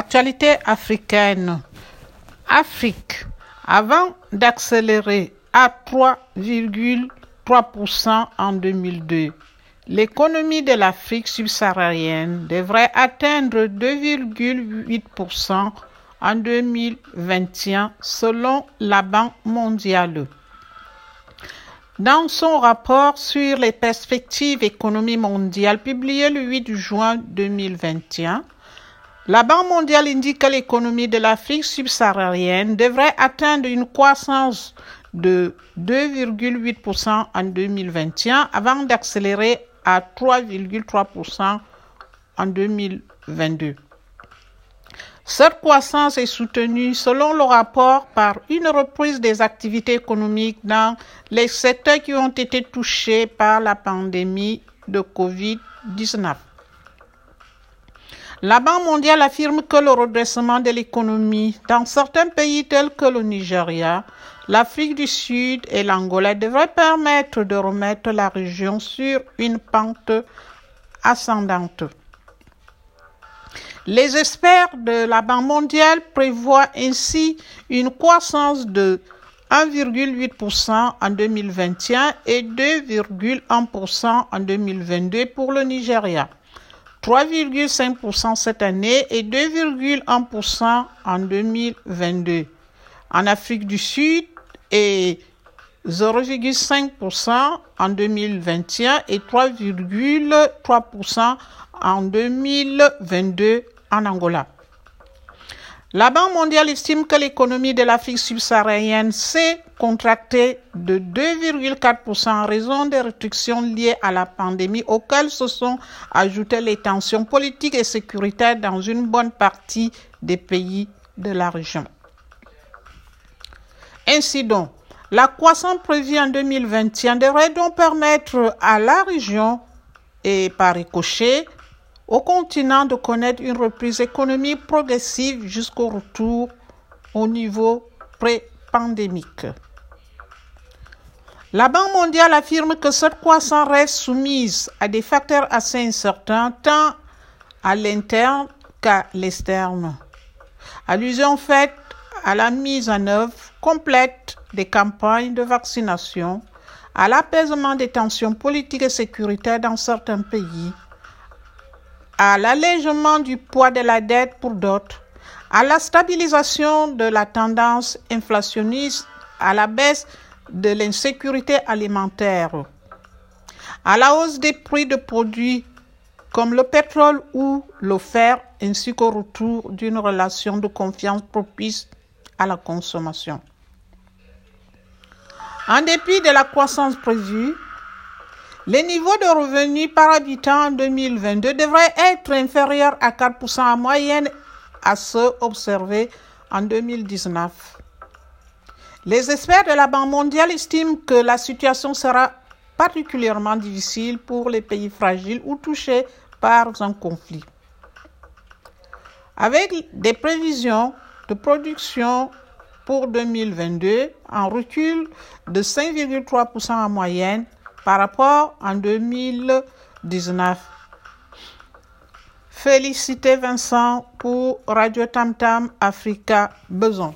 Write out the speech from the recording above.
Actualité africaine. Afrique. Avant d'accélérer à 3,3% en 2002, l'économie de l'Afrique subsaharienne devrait atteindre 2,8% en 2021 selon la Banque mondiale. Dans son rapport sur les perspectives économiques mondiales publié le 8 juin 2021, la Banque mondiale indique que l'économie de l'Afrique subsaharienne devrait atteindre une croissance de 2,8% en 2021 avant d'accélérer à 3,3% en 2022. Cette croissance est soutenue, selon le rapport, par une reprise des activités économiques dans les secteurs qui ont été touchés par la pandémie de COVID-19. La Banque mondiale affirme que le redressement de l'économie dans certains pays tels que le Nigeria, l'Afrique du Sud et l'Angola devrait permettre de remettre la région sur une pente ascendante. Les experts de la Banque mondiale prévoient ainsi une croissance de 1,8% en 2021 et 2,1% en 2022 pour le Nigeria, 3,5% cette année et 2,1% en 2022. En Afrique du Sud et 0,5% en 2021 et 3,3% en 2022 en Angola. La Banque mondiale estime que l'économie de l'Afrique subsaharienne s'est contractée de 2,4% en raison des restrictions liées à la pandémie auxquelles se sont ajoutées les tensions politiques et sécuritaires dans une bonne partie des pays de la région. Ainsi donc, la croissance prévue en 2021 devrait donc permettre à la région et par ricochet au continent de connaître une reprise économique progressive jusqu'au retour au niveau pré-pandémique. La Banque mondiale affirme que cette croissance reste soumise à des facteurs assez incertains tant à l'interne qu'à l'externe. Allusion faite à la mise en œuvre complète des campagnes de vaccination, à l'apaisement des tensions politiques et sécuritaires dans certains pays, à l'allègement du poids de la dette pour d'autres, à la stabilisation de la tendance inflationniste, à la baisse de l'insécurité alimentaire, à la hausse des prix de produits comme le pétrole ou le fer, ainsi qu'au retour d'une relation de confiance propice à la consommation. En dépit de la croissance prévue, les niveaux de revenus par habitant en 2022 devraient être inférieurs à 4% en moyenne à ceux observés en 2019. Les experts de la Banque mondiale estiment que la situation sera particulièrement difficile pour les pays fragiles ou touchés par un conflit. Avec des prévisions de production pour 2022 en recul de 5,3% en moyenne par rapport en 2019. Félicité Vincent pour Radio Tam Tam Africa Beson.